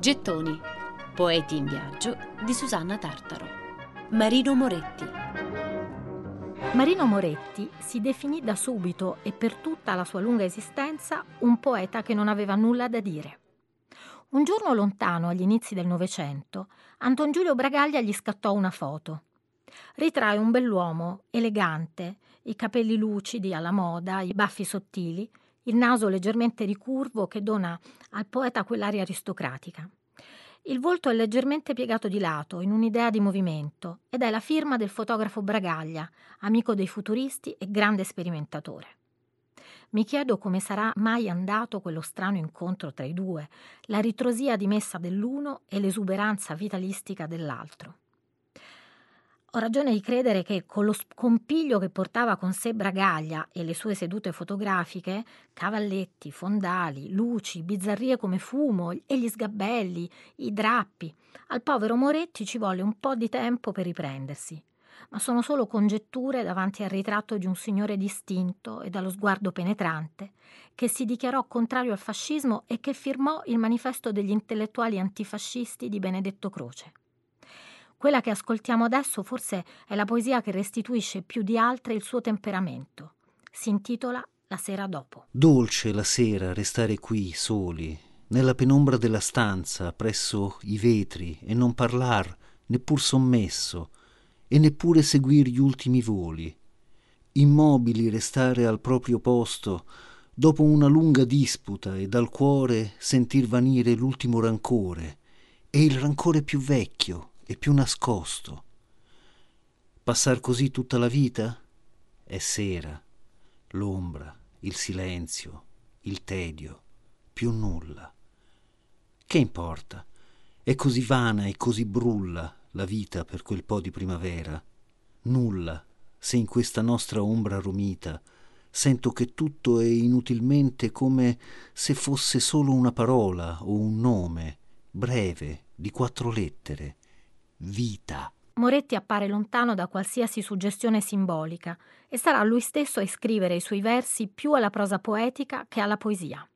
Gettoni. Poeti in viaggio di Susanna Tartaro. Marino Moretti. Marino Moretti si definì da subito e per tutta la sua lunga esistenza un poeta che non aveva nulla da dire. Un giorno lontano, agli inizi del Novecento, Anton Giulio Bragaglia gli scattò una foto. Ritrae un bell'uomo, elegante, i capelli lucidi alla moda, i baffi sottili, il naso leggermente ricurvo che dona al poeta quell'aria aristocratica. Il volto è leggermente piegato di lato, in un'idea di movimento, ed è la firma del fotografo Bragaglia, amico dei futuristi e grande sperimentatore. Mi chiedo come sarà mai andato quello strano incontro tra i due, la ritrosia dimessa dell'uno e l'esuberanza vitalistica dell'altro. Ho ragione di credere che con lo scompiglio che portava con sé Bragaglia e le sue sedute fotografiche, cavalletti, fondali, luci, bizzarrie come fumo e gli sgabelli, i drappi, al povero Moretti ci volle un po' di tempo per riprendersi. Ma sono solo congetture davanti al ritratto di un signore distinto e dallo sguardo penetrante, che si dichiarò contrario al fascismo e che firmò il manifesto degli intellettuali antifascisti di Benedetto Croce. Quella che ascoltiamo adesso forse è la poesia che restituisce più di altre il suo temperamento. Si intitola La sera dopo. Dolce la sera restare qui soli, nella penombra della stanza, presso i vetri, e non parlar, neppur sommesso, e neppure seguir gli ultimi voli. Immobili restare al proprio posto, dopo una lunga disputa, e dal cuore sentir vanire l'ultimo rancore, e il rancore più vecchio, e più nascosto. Passar così tutta la vita? È sera, l'ombra, il silenzio, il tedio, più nulla. Che importa? È così vana e così brulla la vita per quel po' di primavera. Nulla, se in questa nostra ombra romita sento che tutto è inutilmente come se fosse solo una parola o un nome, breve, di quattro lettere, vita. Moretti appare lontano da qualsiasi suggestione simbolica e sarà lui stesso a iscrivere i suoi versi più alla prosa poetica che alla poesia.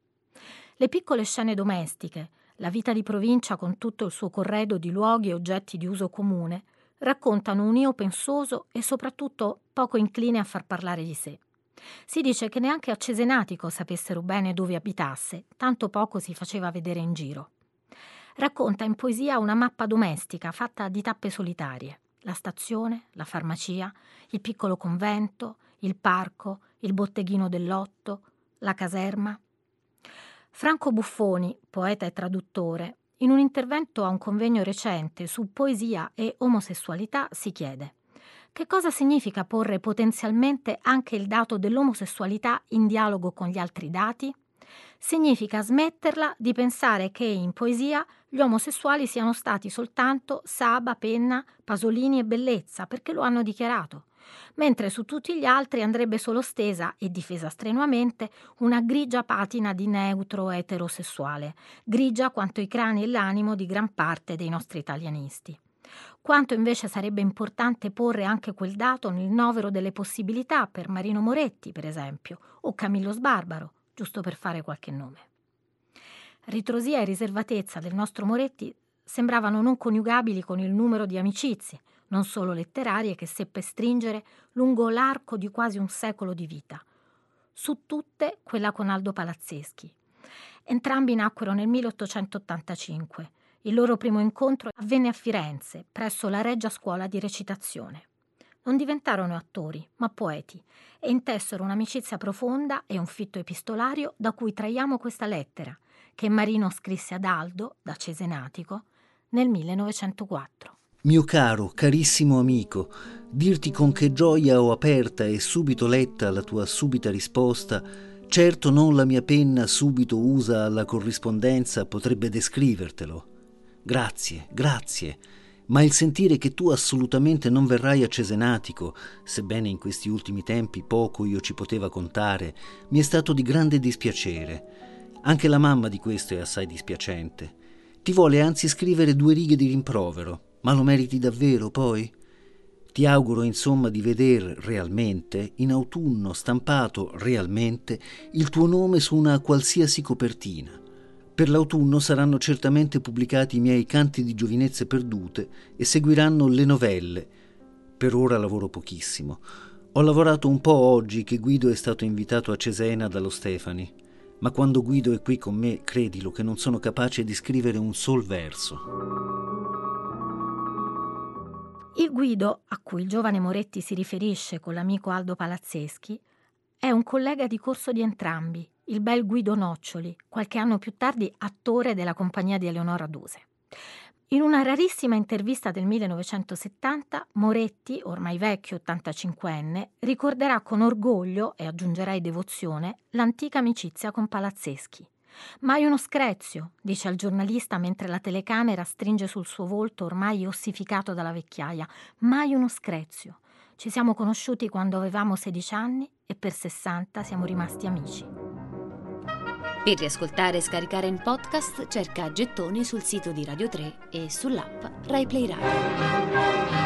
Le piccole scene domestiche, la vita di provincia con tutto il suo corredo di luoghi e oggetti di uso comune, raccontano un io pensoso e soprattutto poco incline a far parlare di sé. Si dice che neanche a Cesenatico sapessero bene dove abitasse, tanto poco si faceva vedere in giro racconta in poesia una mappa domestica fatta di tappe solitarie. La stazione, la farmacia, il piccolo convento, il parco, il botteghino dell'otto, la caserma. Franco Buffoni, poeta e traduttore, in un intervento a un convegno recente su poesia e omosessualità si chiede che cosa significa porre potenzialmente anche il dato dell'omosessualità in dialogo con gli altri dati? Significa smetterla di pensare che in poesia gli omosessuali siano stati soltanto Saba, Penna, Pasolini e Bellezza, perché lo hanno dichiarato, mentre su tutti gli altri andrebbe solo stesa e difesa strenuamente una grigia patina di neutro eterosessuale, grigia quanto i crani e l'animo di gran parte dei nostri italianisti. Quanto invece sarebbe importante porre anche quel dato nel novero delle possibilità per Marino Moretti, per esempio, o Camillo Sbarbaro, giusto per fare qualche nome. Ritrosia e riservatezza del nostro Moretti sembravano non coniugabili con il numero di amicizie, non solo letterarie, che seppe stringere lungo l'arco di quasi un secolo di vita. Su tutte quella con Aldo Palazzeschi. Entrambi nacquero nel 1885. Il loro primo incontro avvenne a Firenze, presso la Reggia Scuola di Recitazione. Non diventarono attori, ma poeti, e intessero un'amicizia profonda e un fitto epistolario da cui traiamo questa lettera, che Marino scrisse ad Aldo, da Cesenatico, nel 1904. Mio caro, carissimo amico, dirti con che gioia ho aperta e subito letta la tua subita risposta, certo non la mia penna subito usa alla corrispondenza potrebbe descrivertelo. Grazie, grazie ma il sentire che tu assolutamente non verrai a Cesenatico, sebbene in questi ultimi tempi poco io ci poteva contare, mi è stato di grande dispiacere. Anche la mamma di questo è assai dispiacente. Ti vuole anzi scrivere due righe di rimprovero, ma lo meriti davvero poi? Ti auguro insomma di veder realmente, in autunno stampato realmente, il tuo nome su una qualsiasi copertina Per l'autunno saranno certamente pubblicati i miei canti di giovinezze perdute e seguiranno le novelle. Per ora lavoro pochissimo. Ho lavorato un po' oggi che Guido è stato invitato a Cesena dallo Stefani, ma quando Guido è qui con me, credilo che non sono capace di scrivere un sol verso. Il Guido, a cui il giovane Moretti si riferisce con l'amico Aldo Palazzeschi, è un collega di corso di entrambi il bel Guido Noccioli, qualche anno più tardi attore della compagnia di Eleonora Duse. In una rarissima intervista del 1970, Moretti, ormai vecchio 85enne, ricorderà con orgoglio, e aggiungerei devozione, l'antica amicizia con Palazzeschi. Mai uno screzio, dice al giornalista mentre la telecamera stringe sul suo volto ormai ossificato dalla vecchiaia. Mai uno screzio. Ci siamo conosciuti quando avevamo 16 anni e per 60 siamo rimasti amici. Per riascoltare e scaricare in podcast cerca Gettoni sul sito di Radio 3 e sull'app RaiPlay Radio.